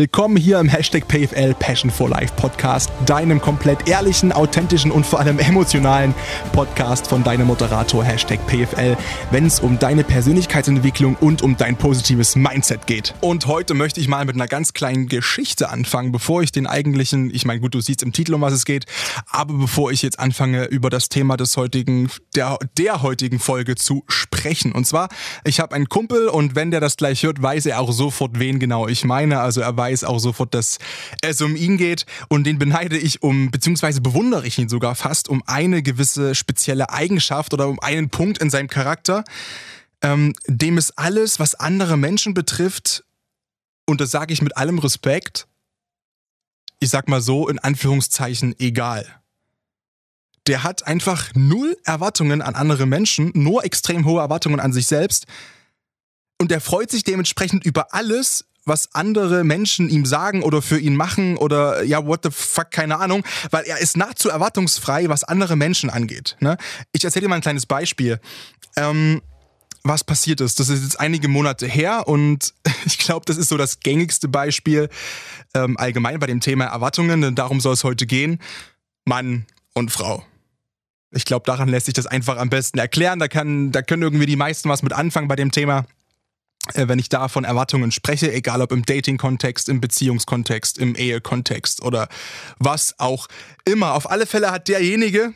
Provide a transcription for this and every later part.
Willkommen hier im Hashtag PFL Passion for Life Podcast, deinem komplett ehrlichen, authentischen und vor allem emotionalen Podcast von deinem Moderator Hashtag PFL, wenn es um deine Persönlichkeitsentwicklung und um dein positives Mindset geht. Und heute möchte ich mal mit einer ganz kleinen Geschichte anfangen, bevor ich den eigentlichen, ich meine gut, du siehst im Titel, um was es geht, aber bevor ich jetzt anfange, über das Thema des heutigen, der, der heutigen Folge zu sprechen. Und zwar, ich habe einen Kumpel und wenn der das gleich hört, weiß er auch sofort, wen genau ich meine. Also er weiß auch sofort, dass es um ihn geht und den beneide ich um, beziehungsweise bewundere ich ihn sogar fast um eine gewisse spezielle Eigenschaft oder um einen Punkt in seinem Charakter, ähm, dem es alles, was andere Menschen betrifft, und das sage ich mit allem Respekt, ich sag mal so, in Anführungszeichen egal. Der hat einfach null Erwartungen an andere Menschen, nur extrem hohe Erwartungen an sich selbst. Und der freut sich dementsprechend über alles, was andere Menschen ihm sagen oder für ihn machen oder ja, what the fuck, keine Ahnung, weil er ist nahezu erwartungsfrei, was andere Menschen angeht. Ne? Ich erzähle dir mal ein kleines Beispiel. Ähm, was passiert ist. Das ist jetzt einige Monate her und ich glaube, das ist so das gängigste Beispiel ähm, allgemein bei dem Thema Erwartungen, denn darum soll es heute gehen. Mann und Frau. Ich glaube, daran lässt sich das einfach am besten erklären. Da, kann, da können irgendwie die meisten was mit anfangen bei dem Thema. Äh, wenn ich da von Erwartungen spreche, egal ob im Dating-Kontext, im Beziehungskontext, im Ehekontext oder was auch immer. Auf alle Fälle hat derjenige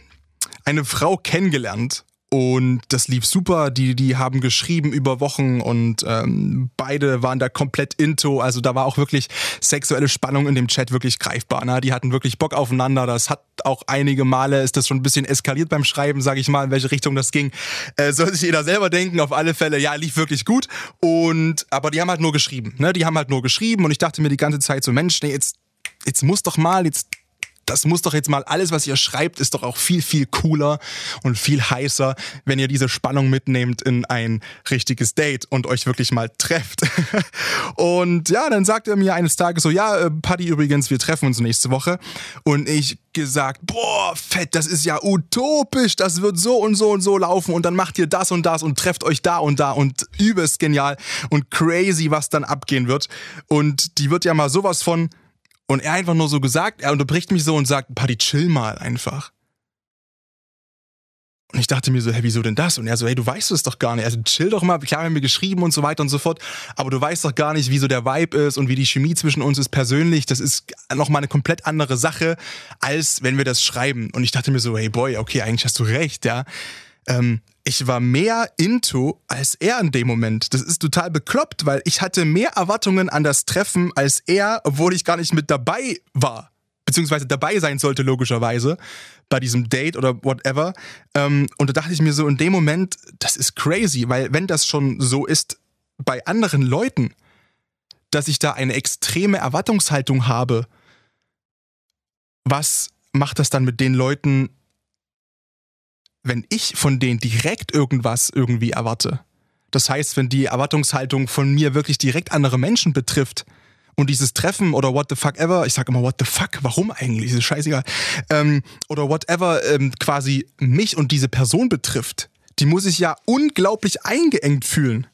eine Frau kennengelernt und das lief super. Die, die haben geschrieben über Wochen und ähm, beide waren da komplett into. Also da war auch wirklich sexuelle Spannung in dem Chat wirklich greifbar. Ne? Die hatten wirklich Bock aufeinander. Das hat auch einige Male ist das schon ein bisschen eskaliert beim Schreiben, sage ich mal, in welche Richtung das ging. Äh, soll sich jeder selber denken. Auf alle Fälle, ja, lief wirklich gut. Und aber die haben halt nur geschrieben. Ne? Die haben halt nur geschrieben und ich dachte mir die ganze Zeit so, Mensch, nee, jetzt jetzt muss doch mal, jetzt das muss doch jetzt mal, alles, was ihr schreibt, ist doch auch viel, viel cooler und viel heißer, wenn ihr diese Spannung mitnehmt in ein richtiges Date und euch wirklich mal trefft. und ja, dann sagt er mir eines Tages so, ja, äh, Paddy übrigens, wir treffen uns nächste Woche. Und ich gesagt, boah, fett, das ist ja utopisch, das wird so und so und so laufen und dann macht ihr das und das und trefft euch da und da und übelst genial und crazy, was dann abgehen wird. Und die wird ja mal sowas von und er einfach nur so gesagt, er unterbricht mich so und sagt, Paddy, chill mal einfach. Und ich dachte mir so, hey, wieso denn das? Und er so, hey, du weißt es doch gar nicht. Also chill doch mal, klar haben wir geschrieben und so weiter und so fort, aber du weißt doch gar nicht, wie so der Vibe ist und wie die Chemie zwischen uns ist persönlich. Das ist nochmal eine komplett andere Sache, als wenn wir das schreiben. Und ich dachte mir so, hey Boy, okay, eigentlich hast du recht, ja. Ähm, ich war mehr into als er in dem Moment. Das ist total bekloppt, weil ich hatte mehr Erwartungen an das Treffen als er, obwohl ich gar nicht mit dabei war. Beziehungsweise dabei sein sollte, logischerweise, bei diesem Date oder whatever. Ähm, und da dachte ich mir so in dem Moment, das ist crazy, weil wenn das schon so ist bei anderen Leuten, dass ich da eine extreme Erwartungshaltung habe, was macht das dann mit den Leuten, wenn ich von denen direkt irgendwas irgendwie erwarte. Das heißt, wenn die Erwartungshaltung von mir wirklich direkt andere Menschen betrifft und dieses Treffen oder what the fuck ever, ich sag immer what the fuck, warum eigentlich, ist scheißegal, ähm, oder whatever ähm, quasi mich und diese Person betrifft, die muss ich ja unglaublich eingeengt fühlen.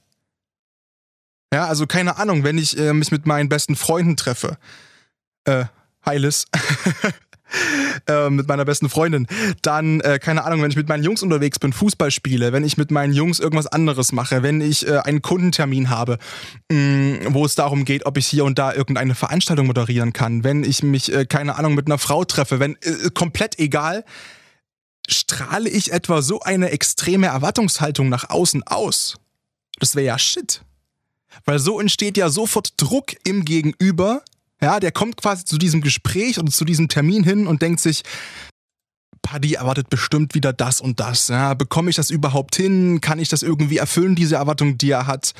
Ja, also keine Ahnung, wenn ich äh, mich mit meinen besten Freunden treffe, äh, Heiles, äh, mit meiner besten Freundin. Dann, äh, keine Ahnung, wenn ich mit meinen Jungs unterwegs bin, Fußball spiele, wenn ich mit meinen Jungs irgendwas anderes mache, wenn ich äh, einen Kundentermin habe, mh, mm, wo es darum geht, ob ich hier und da irgendeine Veranstaltung moderieren kann, wenn ich mich, äh, keine Ahnung, mit einer Frau treffe, wenn äh, komplett egal, strahle ich etwa so eine extreme Erwartungshaltung nach außen aus. Das wäre ja shit. Weil so entsteht ja sofort Druck im Gegenüber, ja, der kommt quasi zu diesem Gespräch und zu diesem Termin hin und denkt sich, Paddy erwartet bestimmt wieder das und das. Ja, bekomme ich das überhaupt hin? Kann ich das irgendwie erfüllen, diese Erwartung, die er hat?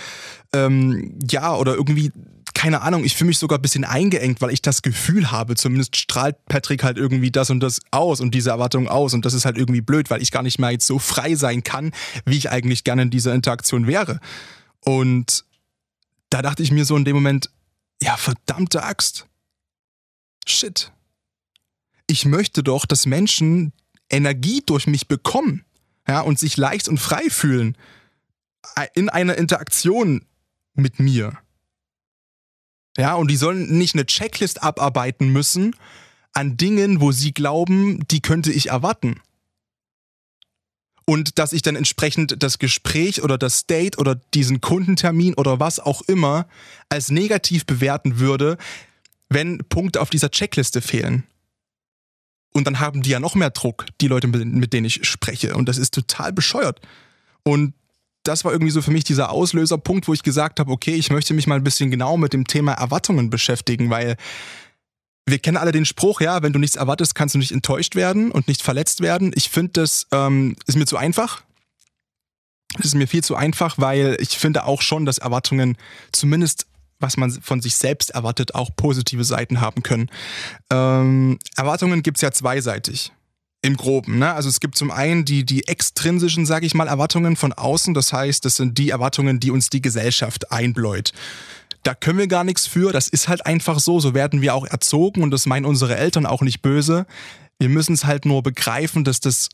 Ähm, ja, oder irgendwie, keine Ahnung, ich fühle mich sogar ein bisschen eingeengt, weil ich das Gefühl habe, zumindest strahlt Patrick halt irgendwie das und das aus und diese Erwartung aus. Und das ist halt irgendwie blöd, weil ich gar nicht mehr jetzt so frei sein kann, wie ich eigentlich gerne in dieser Interaktion wäre. Und da dachte ich mir so in dem Moment, ja, verdammte Axt. Shit. Ich möchte doch, dass Menschen Energie durch mich bekommen, ja, und sich leicht und frei fühlen in einer Interaktion mit mir. Ja, und die sollen nicht eine Checklist abarbeiten müssen an Dingen, wo sie glauben, die könnte ich erwarten. Und dass ich dann entsprechend das Gespräch oder das Date oder diesen Kundentermin oder was auch immer als negativ bewerten würde, wenn Punkte auf dieser Checkliste fehlen. Und dann haben die ja noch mehr Druck, die Leute, mit denen ich spreche. Und das ist total bescheuert. Und das war irgendwie so für mich dieser Auslöserpunkt, wo ich gesagt habe, okay, ich möchte mich mal ein bisschen genau mit dem Thema Erwartungen beschäftigen, weil wir kennen alle den Spruch, ja, wenn du nichts erwartest, kannst du nicht enttäuscht werden und nicht verletzt werden. Ich finde, das ähm, ist mir zu einfach. Das ist mir viel zu einfach, weil ich finde auch schon, dass Erwartungen zumindest was man von sich selbst erwartet, auch positive Seiten haben können. Ähm, Erwartungen gibt's ja zweiseitig. Im Groben, ne? Also es gibt zum einen die, die extrinsischen, sage ich mal, Erwartungen von außen. Das heißt, das sind die Erwartungen, die uns die Gesellschaft einbläut. Da können wir gar nichts für. Das ist halt einfach so. So werden wir auch erzogen und das meinen unsere Eltern auch nicht böse. Wir müssen es halt nur begreifen, dass das,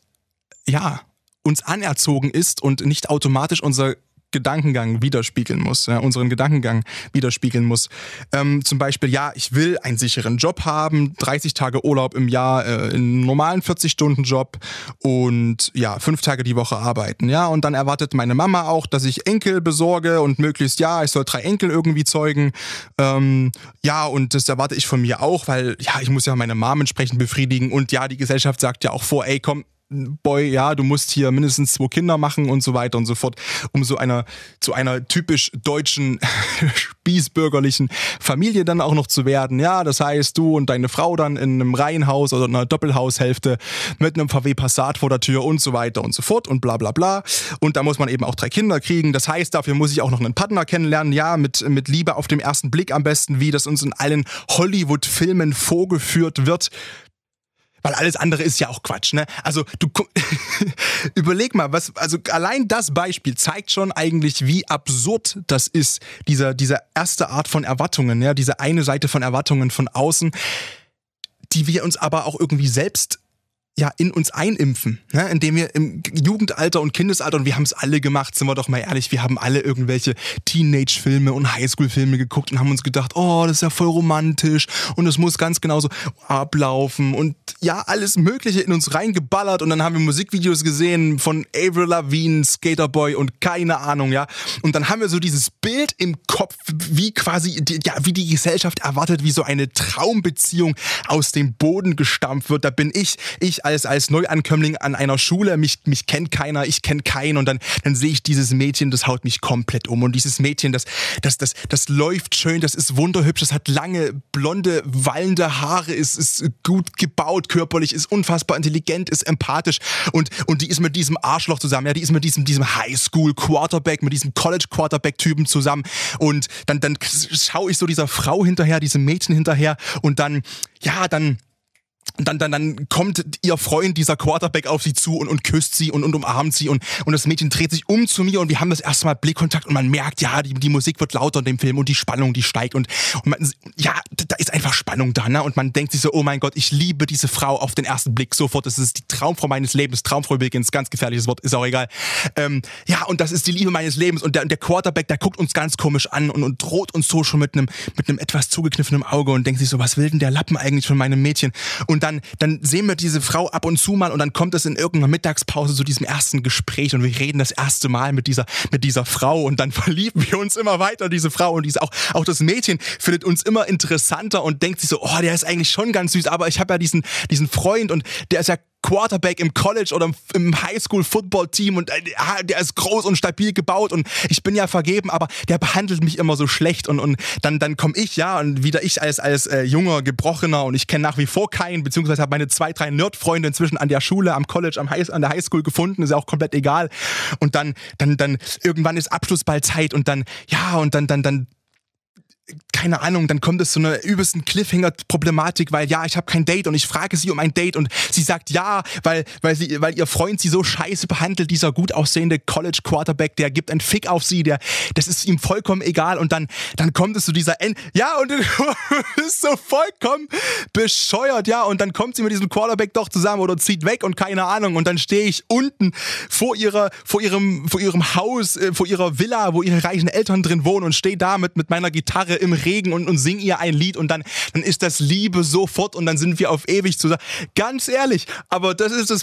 ja, uns anerzogen ist und nicht automatisch unser Gedankengang widerspiegeln muss, ja, unseren Gedankengang widerspiegeln muss. Ähm, zum Beispiel, ja, ich will einen sicheren Job haben, 30 Tage Urlaub im Jahr, äh, einen normalen 40-Stunden-Job und ja, fünf Tage die Woche arbeiten. Ja, und dann erwartet meine Mama auch, dass ich Enkel besorge und möglichst, ja, ich soll drei Enkel irgendwie zeugen. Ähm, ja, und das erwarte ich von mir auch, weil ja, ich muss ja meine Mom entsprechend befriedigen und ja, die Gesellschaft sagt ja auch vor, ey, komm, Boy, ja, du musst hier mindestens zwei Kinder machen und so weiter und so fort, um so einer zu einer typisch deutschen spießbürgerlichen Familie dann auch noch zu werden. Ja, das heißt, du und deine Frau dann in einem Reihenhaus oder einer Doppelhaushälfte mit einem VW Passat vor der Tür und so weiter und so fort und bla bla bla. Und da muss man eben auch drei Kinder kriegen. Das heißt, dafür muss ich auch noch einen Partner kennenlernen. Ja, mit, mit Liebe auf dem ersten Blick am besten, wie das uns in allen Hollywood-Filmen vorgeführt wird weil alles andere ist ja auch Quatsch, ne? Also du überleg mal, was also allein das Beispiel zeigt schon eigentlich, wie absurd das ist, dieser dieser erste Art von Erwartungen, ja, diese eine Seite von Erwartungen von außen, die wir uns aber auch irgendwie selbst ja, in uns einimpfen, ne? indem wir im Jugendalter und Kindesalter, und wir haben es alle gemacht, sind wir doch mal ehrlich, wir haben alle irgendwelche Teenage-Filme und Highschool-Filme geguckt und haben uns gedacht, oh, das ist ja voll romantisch und es muss ganz genauso ablaufen und ja, alles Mögliche in uns reingeballert und dann haben wir Musikvideos gesehen von Avril Lavigne, Skaterboy und keine Ahnung, ja. Und dann haben wir so dieses Bild im Kopf, wie quasi, ja, wie die Gesellschaft erwartet, wie so eine Traumbeziehung aus dem Boden gestampft wird. Da bin ich, ich als, als Neuankömmling an einer Schule, mich, mich kennt keiner, ich kenne keinen. Und dann, dann sehe ich dieses Mädchen, das haut mich komplett um. Und dieses Mädchen, das, das, das, das läuft schön, das ist wunderhübsch, das hat lange, blonde, wallende Haare, ist, ist gut gebaut körperlich, ist unfassbar intelligent, ist empathisch. Und, und die ist mit diesem Arschloch zusammen, ja, die ist mit diesem, diesem Highschool-Quarterback, mit diesem College-Quarterback-Typen zusammen. Und dann, dann schaue ich so dieser Frau hinterher, diesem Mädchen hinterher. Und dann, ja, dann, dann, dann, dann kommt ihr Freund, dieser Quarterback, auf sie zu und, und küsst sie und, und umarmt sie und, und das Mädchen dreht sich um zu mir und wir haben das erste Mal Blickkontakt und man merkt, ja, die, die Musik wird lauter in dem Film und die Spannung, die steigt und, und man, ja, da ist einfach Spannung da, ne? Und man denkt sich so, oh mein Gott, ich liebe diese Frau auf den ersten Blick sofort. Das ist die Traumfrau meines Lebens. Traumfrau übrigens, ganz gefährliches Wort, ist auch egal. Ähm, ja, und das ist die Liebe meines Lebens und der, und der Quarterback, der guckt uns ganz komisch an und, und droht uns so schon mit einem, mit einem etwas zugekniffenen Auge und denkt sich so, was will denn der Lappen eigentlich von meinem Mädchen? Und dann, dann sehen wir diese Frau ab und zu mal und dann kommt es in irgendeiner Mittagspause zu diesem ersten Gespräch und wir reden das erste Mal mit dieser, mit dieser Frau und dann verlieben wir uns immer weiter, diese Frau und diese, auch, auch das Mädchen findet uns immer interessanter und denkt sich so, oh, der ist eigentlich schon ganz süß, aber ich habe ja diesen, diesen Freund und der ist ja Quarterback im College oder im Highschool-Football-Team und äh, der ist groß und stabil gebaut und ich bin ja vergeben, aber der behandelt mich immer so schlecht und, und dann, dann komme ich, ja, und wieder ich als, als äh, junger, gebrochener und ich kenne nach wie vor keinen, beziehungsweise habe meine zwei, drei Nerd-Freunde inzwischen an der Schule, am College, am High, an der Highschool gefunden, ist ja auch komplett egal. Und dann, dann, dann, irgendwann ist Abschlussballzeit und dann, ja, und dann, dann, dann keine Ahnung, dann kommt es zu einer übelsten Cliffhanger-Problematik, weil ja, ich habe kein Date und ich frage sie um ein Date und sie sagt ja, weil, weil, sie, weil ihr Freund sie so scheiße behandelt, dieser gut aussehende College-Quarterback, der gibt einen Fick auf sie, der, das ist ihm vollkommen egal und dann, dann kommt es zu dieser End, ja, und ist so vollkommen bescheuert, ja, und dann kommt sie mit diesem Quarterback doch zusammen oder zieht weg und keine Ahnung und dann stehe ich unten vor ihrer, vor ihrem, vor ihrem Haus, äh, vor ihrer Villa, wo ihre reichen Eltern drin wohnen und stehe da mit, mit meiner Gitarre im Regen und, und sing ihr ein Lied und dann, dann ist das Liebe sofort und dann sind wir auf ewig zusammen. Ganz ehrlich, aber das ist das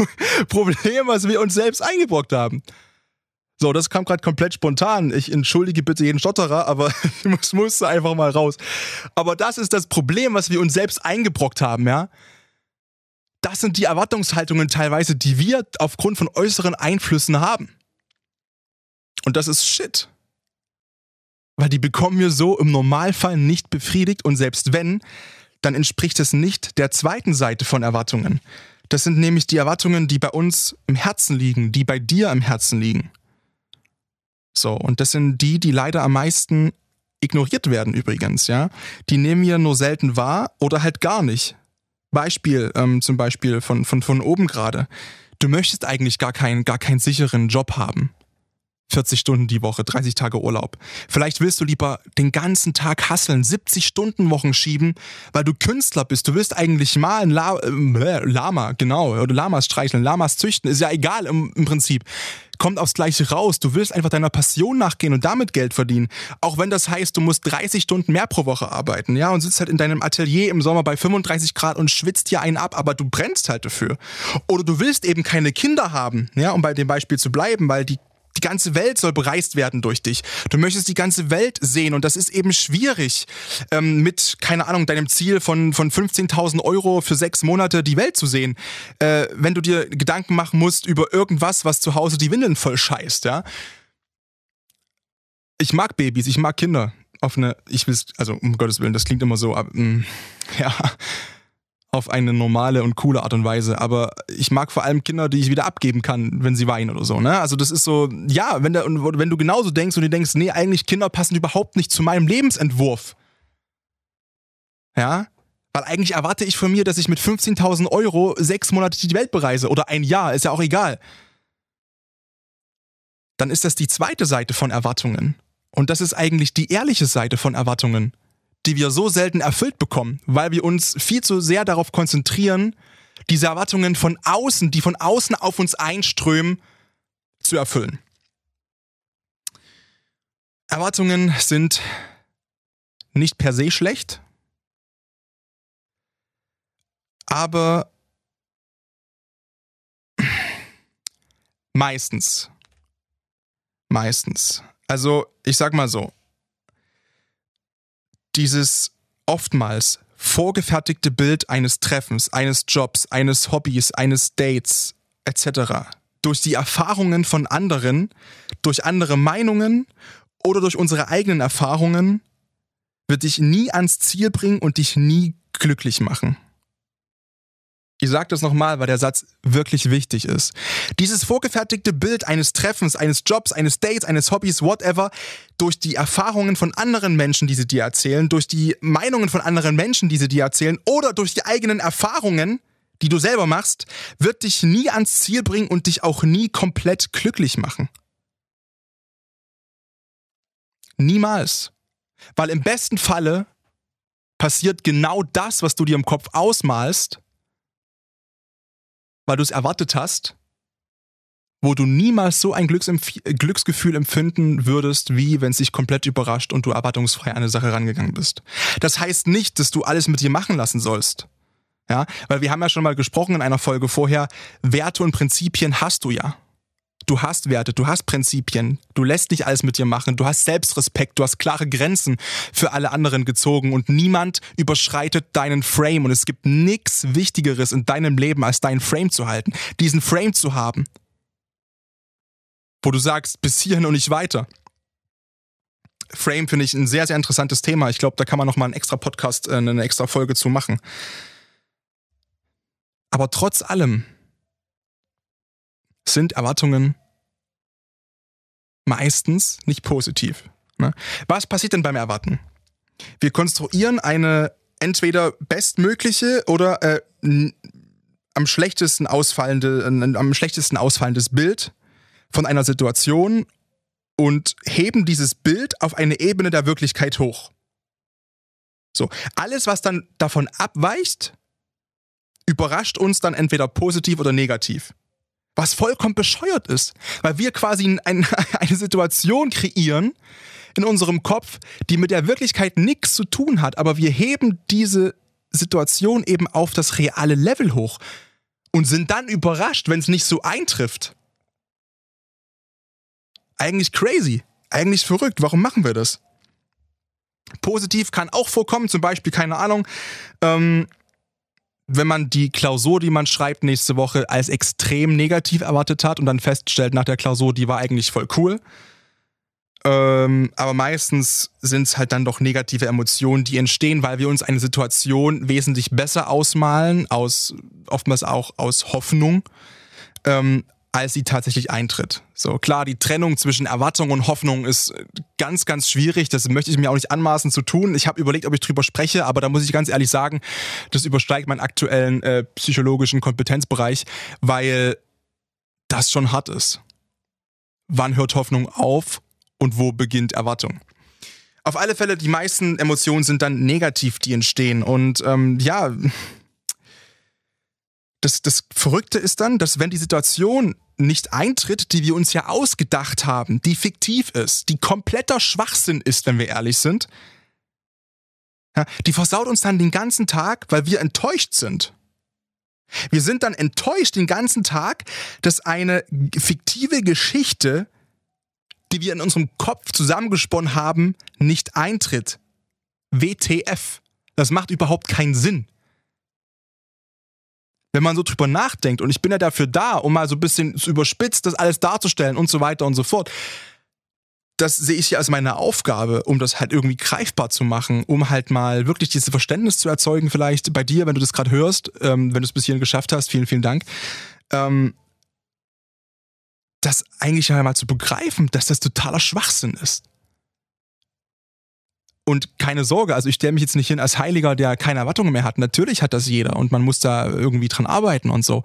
Problem, was wir uns selbst eingebrockt haben. So, das kam gerade komplett spontan. Ich entschuldige bitte jeden Stotterer, aber es musste einfach mal raus. Aber das ist das Problem, was wir uns selbst eingebrockt haben, ja. Das sind die Erwartungshaltungen teilweise, die wir aufgrund von äußeren Einflüssen haben. Und das ist Shit. Weil die bekommen wir so im Normalfall nicht befriedigt und selbst wenn, dann entspricht es nicht der zweiten Seite von Erwartungen. Das sind nämlich die Erwartungen, die bei uns im Herzen liegen, die bei dir im Herzen liegen. So, und das sind die, die leider am meisten ignoriert werden übrigens, ja. Die nehmen wir nur selten wahr oder halt gar nicht. Beispiel, ähm, zum Beispiel von, von, von oben gerade. Du möchtest eigentlich gar keinen, gar keinen sicheren Job haben. 40 Stunden die Woche, 30 Tage Urlaub. Vielleicht willst du lieber den ganzen Tag hasseln, 70 Stunden Wochen schieben, weil du Künstler bist. Du willst eigentlich malen, La äh, Lama, genau, oder Lamas streicheln, Lamas züchten, ist ja egal im, im Prinzip kommt aufs Gleiche raus. Du willst einfach deiner Passion nachgehen und damit Geld verdienen. Auch wenn das heißt, du musst 30 Stunden mehr pro Woche arbeiten, ja, und sitzt halt in deinem Atelier im Sommer bei 35 Grad und schwitzt dir einen ab, aber du brennst halt dafür. Oder du willst eben keine Kinder haben, ja, um bei dem Beispiel zu bleiben, weil die die ganze Welt soll bereist werden durch dich. Du möchtest die ganze Welt sehen und das ist eben schwierig, ähm, mit, keine Ahnung, deinem Ziel von, von 15.000 Euro für sechs Monate die Welt zu sehen. Äh, wenn du dir Gedanken machen musst über irgendwas, was zu Hause die Windeln voll scheißt, ja. Ich mag Babys, ich mag Kinder. Auf ich will, also um Gottes Willen, das klingt immer so, aber, mh, mm, ja auf eine normale und coole Art und Weise. Aber ich mag vor allem Kinder, die ich wieder abgeben kann, wenn sie weinen oder so. Ne? Also das ist so, ja, wenn, der, wenn du genauso denkst und du denkst, nee, eigentlich Kinder passen überhaupt nicht zu meinem Lebensentwurf. Ja, weil eigentlich erwarte ich von mir, dass ich mit 15.000 Euro sechs Monate die Welt bereise oder ein Jahr, ist ja auch egal. Dann ist das die zweite Seite von Erwartungen. Und das ist eigentlich die ehrliche Seite von Erwartungen die wir so selten erfüllt bekommen, weil wir uns viel zu sehr darauf konzentrieren, diese Erwartungen von außen, die von außen auf uns einströmen, zu erfüllen. Erwartungen sind nicht per se schlecht, aber meistens, meistens. Also ich sag mal so, dieses oftmals vorgefertigte Bild eines Treffens, eines Jobs, eines Hobbys, eines Dates etc. durch die Erfahrungen von anderen, durch andere Meinungen oder durch unsere eigenen Erfahrungen wird dich nie ans Ziel bringen und dich nie glücklich machen. Ich sage das nochmal, weil der Satz wirklich wichtig ist. Dieses vorgefertigte Bild eines Treffens, eines Jobs, eines Dates, eines Hobbys, whatever, durch die Erfahrungen von anderen Menschen, die sie dir erzählen, durch die Meinungen von anderen Menschen, die sie dir erzählen, oder durch die eigenen Erfahrungen, die du selber machst, wird dich nie ans Ziel bringen und dich auch nie komplett glücklich machen. Niemals. Weil im besten Falle passiert genau das, was du dir im Kopf ausmalst, weil du es erwartet hast, wo du niemals so ein Glücksgefühl empfinden würdest, wie wenn es dich komplett überrascht und du erwartungsfrei an eine Sache rangegangen bist. Das heißt nicht, dass du alles mit dir machen lassen sollst. Ja, weil wir haben ja schon mal gesprochen in einer Folge vorher, Werte und Prinzipien hast du ja. Du hast Werte, du hast Prinzipien, du lässt nicht alles mit dir machen, du hast Selbstrespekt, du hast klare Grenzen für alle anderen gezogen und niemand überschreitet deinen Frame und es gibt nichts Wichtigeres in deinem Leben, als deinen Frame zu halten, diesen Frame zu haben, wo du sagst, bis hierhin und nicht weiter. Frame finde ich ein sehr, sehr interessantes Thema. Ich glaube, da kann man nochmal einen extra Podcast, äh, eine extra Folge zu machen. Aber trotz allem, sind Erwartungen meistens nicht positiv. Ne? Was passiert denn beim Erwarten? Wir konstruieren eine entweder bestmögliche oder äh, am schlechtesten ausfallende, äh, am schlechtesten ausfallendes Bild von einer Situation und heben dieses Bild auf eine Ebene der Wirklichkeit hoch. So, alles, was dann davon abweicht, überrascht uns dann entweder positiv oder negativ. Was vollkommen bescheuert ist, weil wir quasi ein, eine Situation kreieren, in unserem Kopf, die mit der Wirklichkeit nichts zu tun hat, aber wir heben diese Situation eben auf das reale Level hoch und sind dann überrascht, wenn es nicht so eintrifft. Eigentlich crazy, eigentlich verrückt. Warum machen wir das? Positiv kann auch vorkommen, zum Beispiel, keine Ahnung, ähm, wenn man die Klausur, die man schreibt nächste Woche, als extrem negativ erwartet hat und dann feststellt nach der Klausur, die war eigentlich voll cool. Ähm, aber meistens sind es halt dann doch negative Emotionen, die entstehen, weil wir uns eine Situation wesentlich besser ausmalen, aus oftmals auch aus Hoffnung, ähm, als sie tatsächlich eintritt. So klar, die Trennung zwischen Erwartung und Hoffnung ist ganz, ganz schwierig. Das möchte ich mir auch nicht anmaßen zu tun. Ich habe überlegt, ob ich drüber spreche, aber da muss ich ganz ehrlich sagen, das übersteigt meinen aktuellen äh, psychologischen Kompetenzbereich, weil das schon hart ist. Wann hört Hoffnung auf und wo beginnt Erwartung? Auf alle Fälle, die meisten Emotionen sind dann negativ, die entstehen. Und ähm, ja, das, das Verrückte ist dann, dass wenn die Situation nicht eintritt, die wir uns ja ausgedacht haben, die fiktiv ist, die kompletter Schwachsinn ist, wenn wir ehrlich sind, ja, die versaut uns dann den ganzen Tag, weil wir enttäuscht sind. Wir sind dann enttäuscht den ganzen Tag, dass eine fiktive Geschichte, die wir in unserem Kopf zusammengesponnen haben, nicht eintritt. WTF. Das macht überhaupt keinen Sinn wenn man so drüber nachdenkt, und ich bin ja dafür da, um mal so ein bisschen zu überspitzt das alles darzustellen und so weiter und so fort, das sehe ich ja als meine Aufgabe, um das halt irgendwie greifbar zu machen, um halt mal wirklich dieses Verständnis zu erzeugen, vielleicht bei dir, wenn du das gerade hörst, ähm, wenn du es bis hierhin geschafft hast, vielen, vielen Dank. Ähm, das eigentlich einmal zu begreifen, dass das totaler Schwachsinn ist. Und keine Sorge, also ich stelle mich jetzt nicht hin als Heiliger, der keine Erwartungen mehr hat. Natürlich hat das jeder und man muss da irgendwie dran arbeiten und so.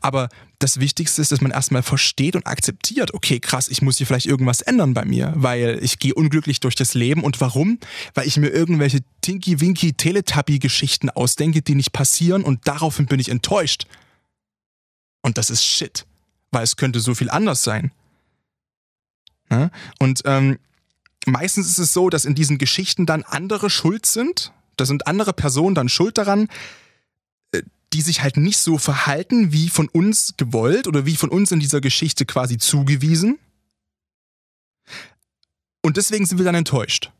Aber das Wichtigste ist, dass man erstmal versteht und akzeptiert, okay, krass, ich muss hier vielleicht irgendwas ändern bei mir, weil ich gehe unglücklich durch das Leben. Und warum? Weil ich mir irgendwelche Tinky-Winky Teletubby-Geschichten ausdenke, die nicht passieren und daraufhin bin ich enttäuscht. Und das ist Shit, weil es könnte so viel anders sein. Und ähm, meistens ist es so, dass in diesen Geschichten dann andere schuld sind. Da sind andere Personen dann schuld daran, äh, die sich halt nicht so verhalten, wie von uns gewollt oder wie von uns in dieser Geschichte quasi zugewiesen. Und deswegen sind wir dann enttäuscht.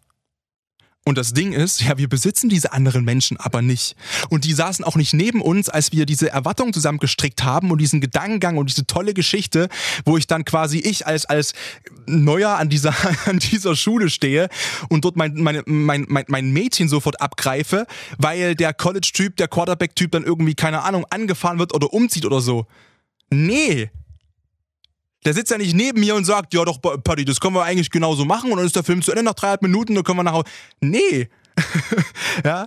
Und das Ding ist, ja, wir besitzen diese anderen Menschen aber nicht. Und die saßen auch nicht neben uns, als wir diese Erwartungen zusammen gestrickt haben und diesen Gedankengang und diese tolle Geschichte, wo ich dann quasi ich als, als Neuer an dieser, an dieser Schule stehe und dort mein, mein, mein, mein, mein Mädchen sofort abgreife, weil der College-Typ, der Quarterback-Typ dann irgendwie, keine Ahnung, angefahren wird oder umzieht oder so. Nee, der sitzt ja nicht neben mir und sagt, ja doch, Paddy, das können wir eigentlich genauso machen und dann ist der Film zu Ende nach dreieinhalb Minuten, dann können wir nach Hause. Nee. ja.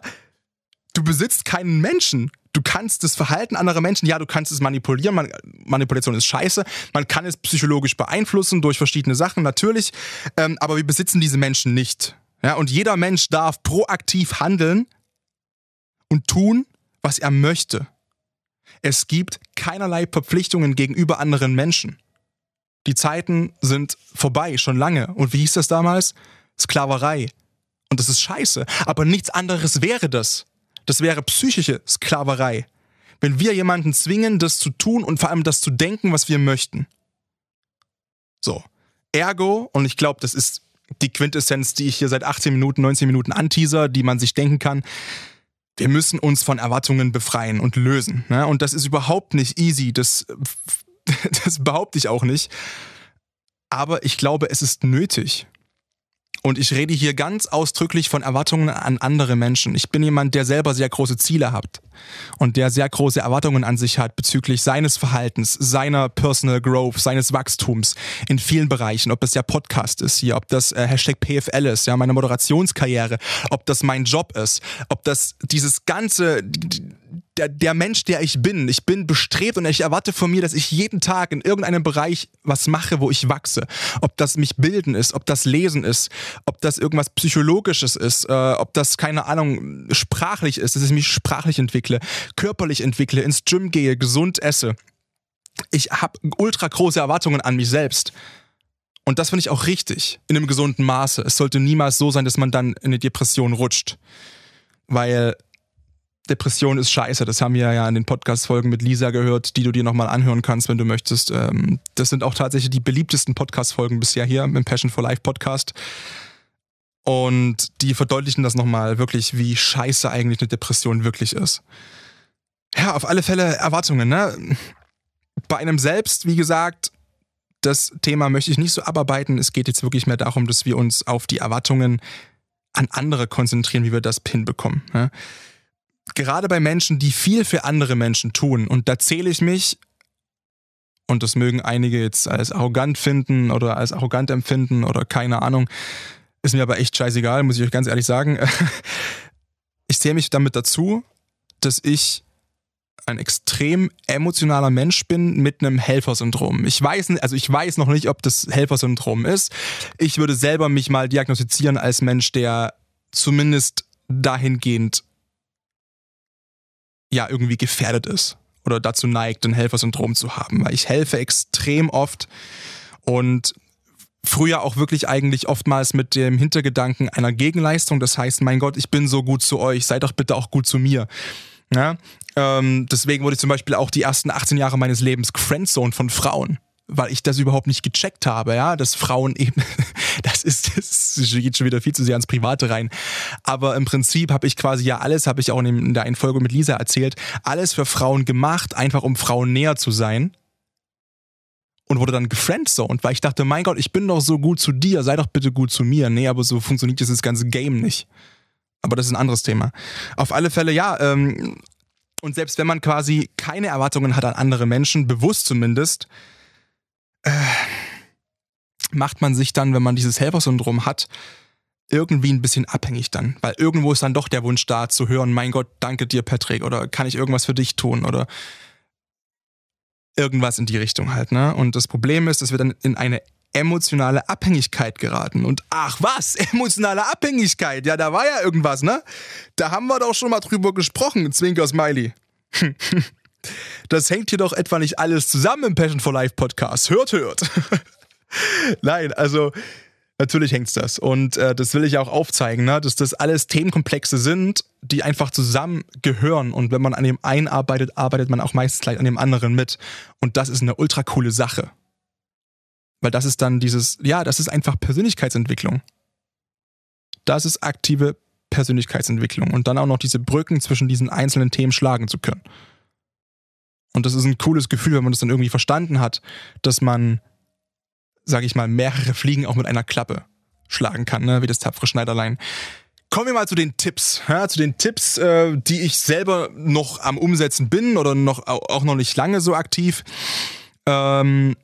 Du besitzt keinen Menschen. Du kannst das Verhalten anderer Menschen, ja, du kannst es manipulieren. Man, Manipulation ist scheiße. Man kann es psychologisch beeinflussen durch verschiedene Sachen, natürlich. Ähm, aber wir besitzen diese Menschen nicht. Ja, und jeder Mensch darf proaktiv handeln und tun, was er möchte. Es gibt keinerlei Verpflichtungen gegenüber anderen Menschen. Die Zeiten sind vorbei, schon lange. Und wie hieß das damals? Sklaverei. Und das ist scheiße. Aber nichts anderes wäre das. Das wäre psychische Sklaverei. Wenn wir jemanden zwingen, das zu tun und vor allem das zu denken, was wir möchten. So. Ergo, und ich glaube, das ist die Quintessenz, die ich hier seit 18 Minuten, 19 Minuten anteaser, die man sich denken kann. Wir müssen uns von Erwartungen befreien und lösen. Ne? Und das ist überhaupt nicht easy. Das das behaupte ich auch nicht. Aber ich glaube, es ist nötig. Und ich rede hier ganz ausdrücklich von Erwartungen an andere Menschen. Ich bin jemand, der selber sehr große Ziele hat und der sehr große Erwartungen an sich hat bezüglich seines Verhaltens, seiner Personal Growth, seines Wachstums in vielen Bereichen. Ob das ja Podcast ist hier, ob das äh, Hashtag PFL ist, ja, meine Moderationskarriere, ob das mein Job ist, ob das dieses ganze, der, der Mensch, der ich bin. Ich bin bestrebt und ich erwarte von mir, dass ich jeden Tag in irgendeinem Bereich was mache, wo ich wachse. Ob das mich bilden ist, ob das Lesen ist, ob das irgendwas Psychologisches ist, äh, ob das, keine Ahnung, sprachlich ist, dass ich mich sprachlich entwickle, körperlich entwickle, ins Gym gehe, gesund esse. Ich habe ultra große Erwartungen an mich selbst. Und das finde ich auch richtig, in einem gesunden Maße. Es sollte niemals so sein, dass man dann in eine Depression rutscht. Weil Depression ist scheiße. Das haben wir ja in den Podcast-Folgen mit Lisa gehört, die du dir nochmal anhören kannst, wenn du möchtest. Ähm, das sind auch tatsächlich die beliebtesten Podcast-Folgen bisher hier im Passion for Life Podcast. Und die verdeutlichen das nochmal wirklich, wie scheiße eigentlich eine Depression wirklich ist. Ja, auf alle Fälle Erwartungen, ne? Bei einem selbst, wie gesagt, das Thema möchte ich nicht so abarbeiten. Es geht jetzt wirklich mehr darum, dass wir uns auf die Erwartungen an andere konzentrieren, wie wir das hinbekommen. Ne? Gerade bei Menschen, die viel für andere Menschen tun, und da zähle ich mich, und das mögen einige jetzt als arrogant finden oder als arrogant empfinden oder keine Ahnung, ist mir aber echt scheißegal, muss ich euch ganz ehrlich sagen. Ich zähle mich damit dazu, dass ich ein extrem emotionaler Mensch bin mit einem Helfersyndrom. Ich weiß, also ich weiß noch nicht, ob das Helfersyndrom ist. Ich würde selber mich mal diagnostizieren als Mensch, der zumindest dahingehend ja irgendwie gefährdet ist oder dazu neigt, ein Helfersyndrom zu haben, weil ich helfe extrem oft und früher auch wirklich eigentlich oftmals mit dem Hintergedanken einer Gegenleistung. Das heißt, mein Gott, ich bin so gut zu euch, seid doch bitte auch gut zu mir. Ja? Ähm, deswegen wurde ich zum Beispiel auch die ersten 18 Jahre meines Lebens Friendzone von Frauen weil ich das überhaupt nicht gecheckt habe, ja, dass Frauen eben, das ist, das geht schon wieder viel zu sehr ans Private rein. Aber im Prinzip habe ich quasi ja alles, habe ich auch in der einen Folge mit Lisa erzählt, alles für Frauen gemacht, einfach um Frauen näher zu sein und wurde dann gefriendzoned, weil ich dachte, mein Gott, ich bin doch so gut zu dir, sei doch bitte gut zu mir. Nee, aber so funktioniert dieses ganze Game nicht. Aber das ist ein anderes Thema. Auf alle Fälle, ja, ähm, und selbst wenn man quasi keine Erwartungen hat an andere Menschen, bewusst zumindest, äh, macht man sich dann, wenn man dieses Helfersyndrom hat, irgendwie ein bisschen abhängig dann. Weil irgendwo ist dann doch der Wunsch da zu hören, mein Gott, danke dir, Patrick, oder kann ich irgendwas für dich tun, oder irgendwas in die Richtung halt, ne? Und das Problem ist, dass wir dann in eine emotionale Abhängigkeit geraten. Und ach was, emotionale Abhängigkeit, ja, da war ja irgendwas, ne? Da haben wir doch schon mal drüber gesprochen, Zwinker Smiley. das hängt hier doch etwa nicht alles zusammen im Passion for Life Podcast. Hört, hört. Nein, also Natürlich hängt's das. Und äh, das will ich auch aufzeigen, ne? dass das alles Themenkomplexe sind, die einfach zusammengehören. Und wenn man an dem einen arbeitet, arbeitet man auch meistens gleich an dem anderen mit. Und das ist eine ultra coole Sache. Weil das ist dann dieses, ja, das ist einfach Persönlichkeitsentwicklung. Das ist aktive Persönlichkeitsentwicklung. Und dann auch noch diese Brücken zwischen diesen einzelnen Themen schlagen zu können. Und das ist ein cooles Gefühl, wenn man das dann irgendwie verstanden hat, dass man sage ich mal, mehrere Fliegen auch mit einer Klappe schlagen kann, ne? wie das tapfere Schneiderlein. Kommen wir mal zu den Tipps. Ja, zu den Tipps, äh, die ich selber noch am Umsetzen bin oder noch, auch noch nicht lange so aktiv. Ähm,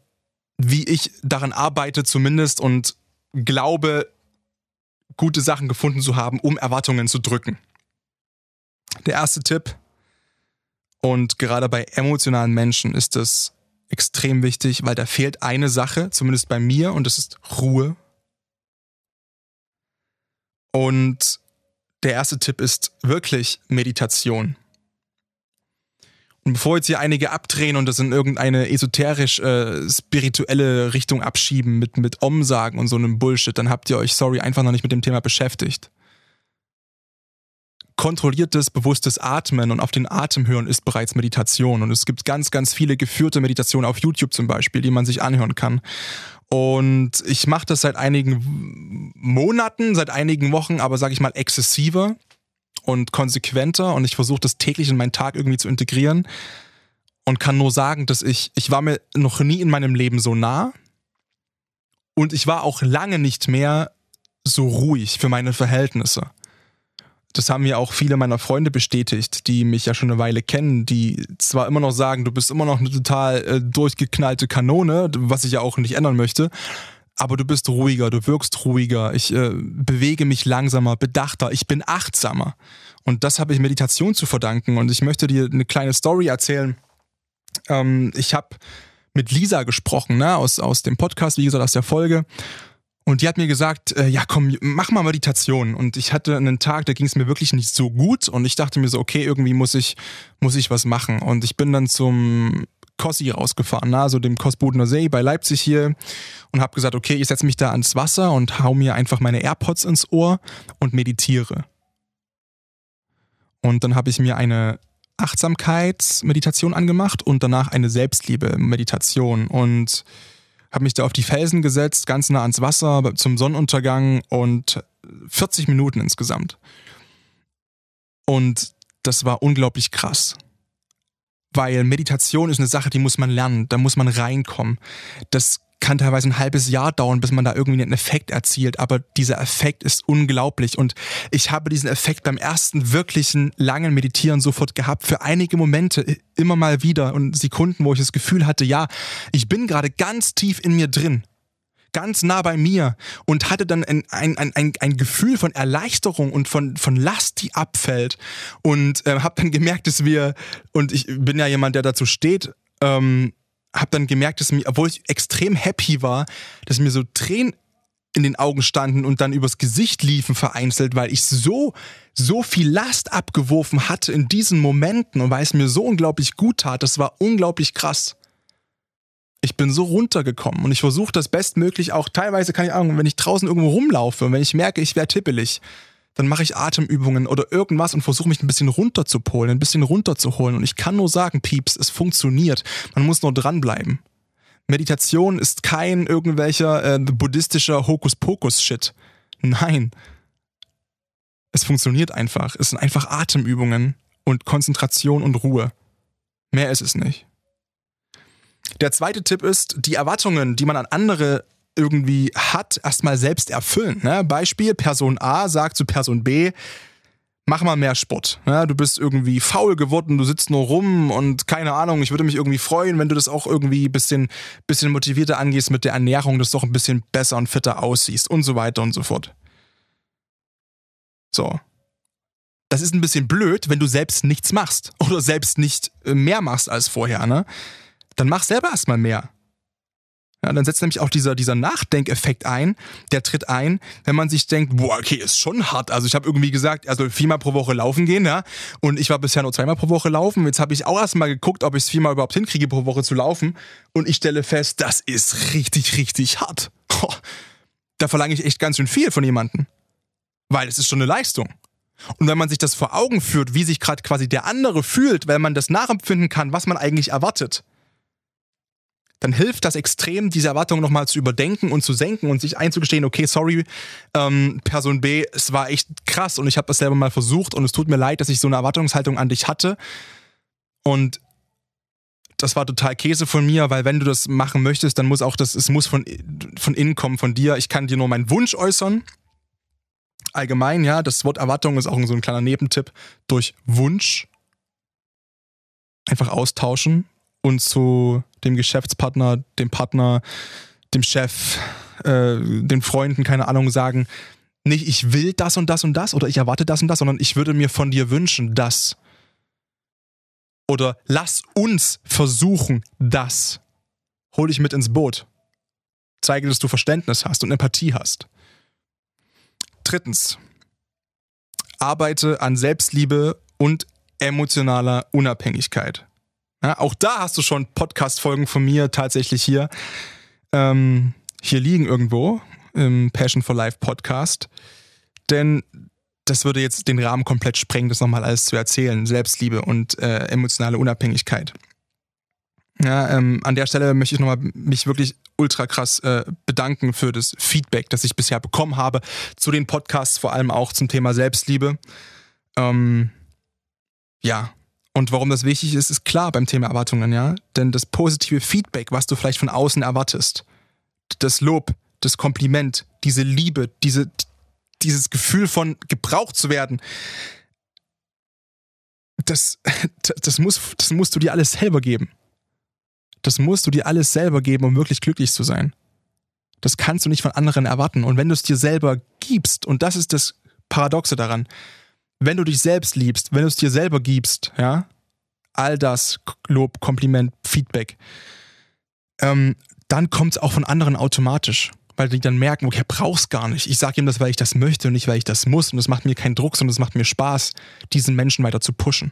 wie ich daran arbeite zumindest und glaube, gute Sachen gefunden zu haben, um Erwartungen zu drücken. Der erste Tipp, und gerade bei emotionalen Menschen ist es extrem wichtig, weil da fehlt eine Sache, zumindest bei mir, und das ist Ruhe. Und der erste Tipp ist wirklich Meditation. Und bevor jetzt hier einige abdrehen und das in irgendeine esoterisch äh, spirituelle Richtung abschieben mit mit Om sagen und so einem Bullshit, dann habt ihr euch sorry einfach noch nicht mit dem Thema beschäftigt kontrolliertes, bewusstes Atmen und auf den Atem hören ist bereits Meditation. Und es gibt ganz, ganz viele geführte Meditationen auf YouTube zum Beispiel, die man sich anhören kann. Und ich mache das seit einigen Monaten, seit einigen Wochen, aber sage ich mal exzessiver und konsequenter. Und ich versuche das täglich in meinen Tag irgendwie zu integrieren. Und kann nur sagen, dass ich, ich war mir noch nie in meinem Leben so nah. Und ich war auch lange nicht mehr so ruhig für meine Verhältnisse das haben mir auch viele meiner Freunde bestätigt, die mich ja schon eine Weile kennen, die zwar immer noch sagen, du bist immer noch eine total äh, durchgeknallte Kanone, was ich ja auch nicht ändern möchte, aber du bist ruhiger, du wirkst ruhiger, ich äh, bewege mich langsamer, bedachter, ich bin achtsamer. Und das habe ich Meditation zu verdanken. Und ich möchte dir eine kleine Story erzählen. Ähm, ich habe mit Lisa gesprochen, ne, aus, aus dem Podcast, wie gesagt, aus der Folge. Und die hat mir gesagt, äh, ja komm, mach mal Meditation. Und ich hatte einen Tag, da ging es mir wirklich nicht so gut. Und ich dachte mir so, okay, irgendwie muss ich, muss ich was machen. Und ich bin dann zum Kossi rausgefahren, also dem Kosbodener See bei Leipzig hier und habe gesagt, okay, ich setze mich da ans Wasser und hau mir einfach meine AirPods ins Ohr und meditiere. Und dann habe ich mir eine Achtsamkeitsmeditation angemacht und danach eine Selbstliebe-Meditation und habe mich da auf die Felsen gesetzt, ganz nah ans Wasser zum Sonnenuntergang und 40 Minuten insgesamt. Und das war unglaublich krass. Weil Meditation ist eine Sache, die muss man lernen, da muss man reinkommen. Das kann teilweise ein halbes Jahr dauern, bis man da irgendwie einen Effekt erzielt, aber dieser Effekt ist unglaublich und ich habe diesen Effekt beim ersten wirklichen langen Meditieren sofort gehabt, für einige Momente immer mal wieder und Sekunden, wo ich das Gefühl hatte, ja, ich bin gerade ganz tief in mir drin ganz nah bei mir und hatte dann ein, ein, ein, ein Gefühl von Erleichterung und von, von Last, die abfällt. Und äh, habe dann gemerkt, dass wir, und ich bin ja jemand, der dazu steht, ähm, habe dann gemerkt, dass mir, obwohl ich extrem happy war, dass mir so Tränen in den Augen standen und dann übers Gesicht liefen vereinzelt, weil ich so, so viel Last abgeworfen hatte in diesen Momenten und weil es mir so unglaublich gut tat. Das war unglaublich krass. Ich bin so runtergekommen und ich versuche das bestmöglich auch, teilweise kann ich auch, wenn ich draußen irgendwo rumlaufe und wenn ich merke, ich wäre tippelig, dann mache ich Atemübungen oder irgendwas und versuche mich ein bisschen runterzupolen, ein bisschen runterzuholen. Und ich kann nur sagen, Pieps, es funktioniert. Man muss nur dranbleiben. Meditation ist kein irgendwelcher äh, buddhistischer Hokuspokus-Shit. Nein. Es funktioniert einfach. Es sind einfach Atemübungen und Konzentration und Ruhe. Mehr ist es nicht. Der zweite Tipp ist, die Erwartungen, die man an andere irgendwie hat, erstmal selbst erfüllen. Ne? Beispiel, Person A sagt zu Person B, mach mal mehr Sport. Ja, du bist irgendwie faul geworden, du sitzt nur rum und keine Ahnung, ich würde mich irgendwie freuen, wenn du das auch irgendwie ein bisschen, bisschen motivierter angehst mit der Ernährung, dass du auch ein bisschen besser und fitter aussiehst und so weiter und so fort. So. Das ist ein bisschen blöd, wenn du selbst nichts machst oder selbst nicht äh, mehr machst als vorher, ne? Dann mach selber erstmal mehr. Ja, dann setzt nämlich auch dieser, dieser Nachdenkeffekt ein, der tritt ein, wenn man sich denkt, boah, okay, ist schon hart. Also ich habe irgendwie gesagt, er soll viermal pro Woche laufen gehen, ja. Und ich war bisher nur zweimal pro Woche laufen. Jetzt habe ich auch erstmal geguckt, ob ich es viermal überhaupt hinkriege, pro Woche zu laufen. Und ich stelle fest, das ist richtig, richtig hart. da verlange ich echt ganz schön viel von jemandem. Weil es ist schon eine Leistung. Und wenn man sich das vor Augen führt, wie sich gerade quasi der andere fühlt, weil man das nachempfinden kann, was man eigentlich erwartet, dann hilft das extrem, diese Erwartungen nochmal zu überdenken und zu senken und sich einzugestehen, okay, sorry, ähm, Person B, es war echt krass und ich habe das selber mal versucht und es tut mir leid, dass ich so eine Erwartungshaltung an dich hatte. Und das war total Käse von mir, weil wenn du das machen möchtest, dann muss auch das, es muss von, von innen kommen, von dir. Ich kann dir nur meinen Wunsch äußern. Allgemein, ja, das Wort Erwartung ist auch so ein kleiner Nebentipp. Durch Wunsch einfach austauschen und zu dem Geschäftspartner, dem Partner, dem Chef, äh, den Freunden, keine Ahnung, sagen, nicht ich will das und das und das oder ich erwarte das und das, sondern ich würde mir von dir wünschen, das. Oder lass uns versuchen, das. Hol dich mit ins Boot. Zeige, dass du Verständnis hast und Empathie hast. Drittens. Arbeite an Selbstliebe und emotionaler Unabhängigkeit. Ja, auch da hast du schon Podcast-Folgen von mir tatsächlich hier, ähm, hier liegen irgendwo im Passion for Life Podcast. Denn das würde jetzt den Rahmen komplett sprengen, das nochmal alles zu erzählen. Selbstliebe und äh, emotionale Unabhängigkeit. Ja, ähm, an der Stelle möchte ich nochmal mich wirklich ultra krass äh, bedanken für das Feedback, das ich bisher bekommen habe zu den Podcasts, vor allem auch zum Thema Selbstliebe. Ähm, ja, und warum das wichtig ist, ist klar beim Thema Erwartungen, ja. Denn das positive Feedback, was du vielleicht von außen erwartest, das Lob, das Kompliment, diese Liebe, diese, dieses Gefühl von gebraucht zu werden, das, das, muss, das musst du dir alles selber geben. Das musst du dir alles selber geben, um wirklich glücklich zu sein. Das kannst du nicht von anderen erwarten. Und wenn du es dir selber gibst, und das ist das Paradoxe daran, wenn du dich selbst liebst, wenn du es dir selber gibst, ja, all das, Lob, Kompliment, Feedback, ähm, dann kommt es auch von anderen automatisch. Weil die dann merken, okay, brauch's gar nicht. Ich sage ihm das, weil ich das möchte und nicht, weil ich das muss. Und es macht mir keinen Druck, sondern es macht mir Spaß, diesen Menschen weiter zu pushen.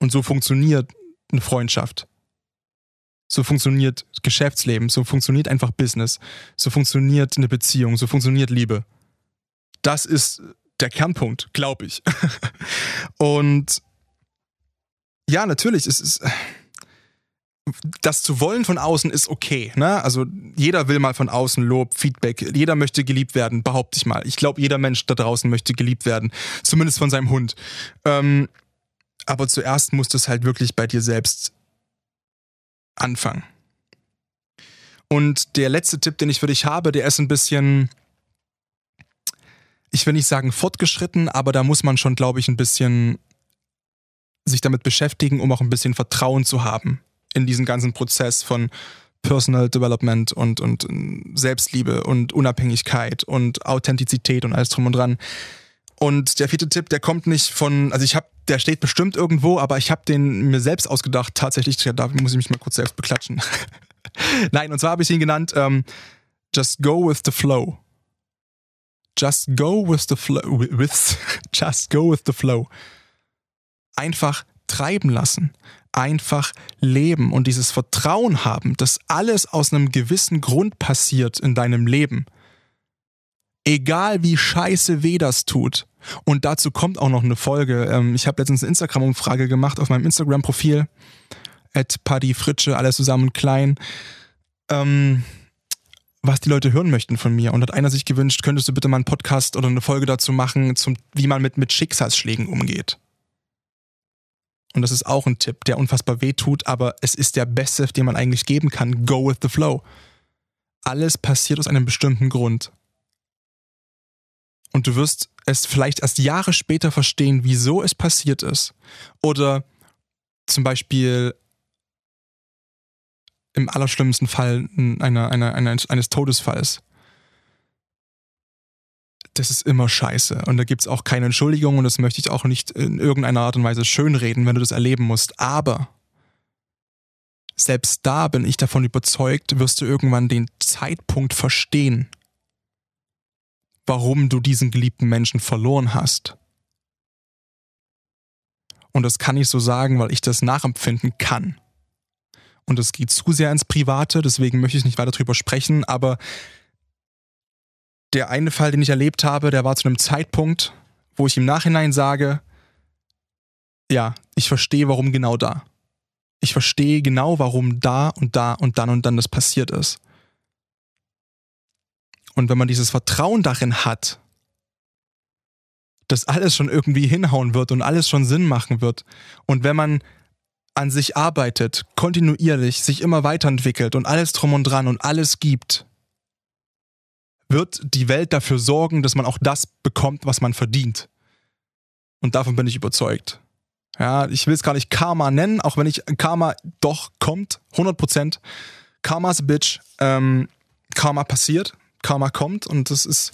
Und so funktioniert eine Freundschaft. So funktioniert Geschäftsleben, so funktioniert einfach Business, so funktioniert eine Beziehung, so funktioniert Liebe. Das ist der Kernpunkt, glaube ich. Und ja, natürlich, es ist das zu wollen von außen ist okay. Ne? Also jeder will mal von außen Lob, Feedback. Jeder möchte geliebt werden, behaupte ich mal. Ich glaube, jeder Mensch da draußen möchte geliebt werden. Zumindest von seinem Hund. Ähm, aber zuerst muss das halt wirklich bei dir selbst anfangen. Und der letzte Tipp, den ich für dich habe, der ist ein bisschen, ich will nicht sagen fortgeschritten, aber da muss man schon, glaube ich, ein bisschen sich damit beschäftigen, um auch ein bisschen Vertrauen zu haben in diesen ganzen Prozess von Personal Development und, und Selbstliebe und Unabhängigkeit und Authentizität und alles drum und dran. Und der vierte Tipp, der kommt nicht von, also ich habe, der steht bestimmt irgendwo, aber ich habe den mir selbst ausgedacht. Tatsächlich, da muss ich mich mal kurz selbst beklatschen. Nein, und zwar habe ich ihn genannt, ähm, Just go with the flow. Just go with the flow. With, just go with the flow. Einfach treiben lassen einfach leben und dieses Vertrauen haben, dass alles aus einem gewissen Grund passiert in deinem Leben. Egal wie scheiße weh das tut. Und dazu kommt auch noch eine Folge. Ähm, ich habe letztens eine Instagram-Umfrage gemacht auf meinem Instagram-Profil. At Paddy Fritsche, alles zusammen klein. Ähm, was die Leute hören möchten von mir. Und hat einer sich gewünscht, könntest du bitte mal einen Podcast oder eine Folge dazu machen, zum, wie man mit, mit Schicksalsschlägen umgeht. Und das ist auch ein Tipp, der unfassbar weh tut, aber es ist der beste, den man eigentlich geben kann. Go with the flow. Alles passiert aus einem bestimmten Grund. Und du wirst es vielleicht erst Jahre später verstehen, wieso es passiert ist. Oder zum Beispiel im allerschlimmsten Fall einer, einer, einer, eines Todesfalls das ist immer scheiße. Und da gibt es auch keine Entschuldigung und das möchte ich auch nicht in irgendeiner Art und Weise schönreden, wenn du das erleben musst. Aber selbst da bin ich davon überzeugt, wirst du irgendwann den Zeitpunkt verstehen, warum du diesen geliebten Menschen verloren hast. Und das kann ich so sagen, weil ich das nachempfinden kann. Und es geht zu sehr ins Private, deswegen möchte ich nicht weiter drüber sprechen, aber der eine Fall, den ich erlebt habe, der war zu einem Zeitpunkt, wo ich im Nachhinein sage, ja, ich verstehe, warum genau da. Ich verstehe genau, warum da und da und dann und dann das passiert ist. Und wenn man dieses Vertrauen darin hat, dass alles schon irgendwie hinhauen wird und alles schon Sinn machen wird, und wenn man an sich arbeitet, kontinuierlich, sich immer weiterentwickelt und alles drum und dran und alles gibt, wird die Welt dafür sorgen, dass man auch das bekommt, was man verdient. Und davon bin ich überzeugt. Ja, ich will es gar nicht Karma nennen, auch wenn ich Karma doch kommt, 100%. Karma's bitch. Ähm, Karma passiert, Karma kommt und das ist.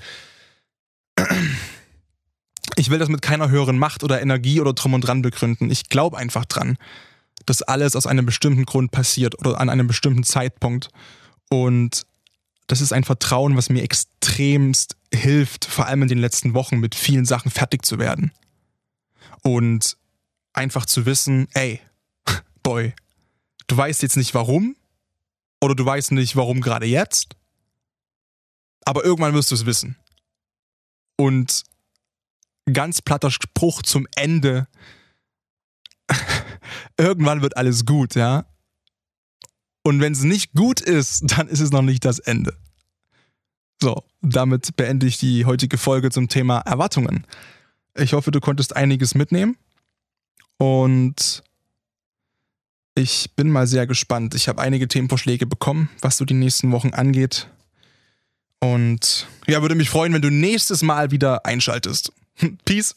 Ich will das mit keiner höheren Macht oder Energie oder drum und dran begründen. Ich glaube einfach dran, dass alles aus einem bestimmten Grund passiert oder an einem bestimmten Zeitpunkt. Und das ist ein Vertrauen, was mir extremst hilft, vor allem in den letzten Wochen mit vielen Sachen fertig zu werden. Und einfach zu wissen, ey, Boy, du weißt jetzt nicht warum oder du weißt nicht warum gerade jetzt, aber irgendwann wirst du es wissen. Und ganz platter Spruch zum Ende, irgendwann wird alles gut, ja. Und wenn es nicht gut ist, dann ist es noch nicht das Ende. So, damit beende ich die heutige Folge zum Thema Erwartungen. Ich hoffe, du konntest einiges mitnehmen. Und ich bin mal sehr gespannt. Ich habe einige Themenvorschläge bekommen, was so die nächsten Wochen angeht. Und ja, würde mich freuen, wenn du nächstes Mal wieder einschaltest. Peace.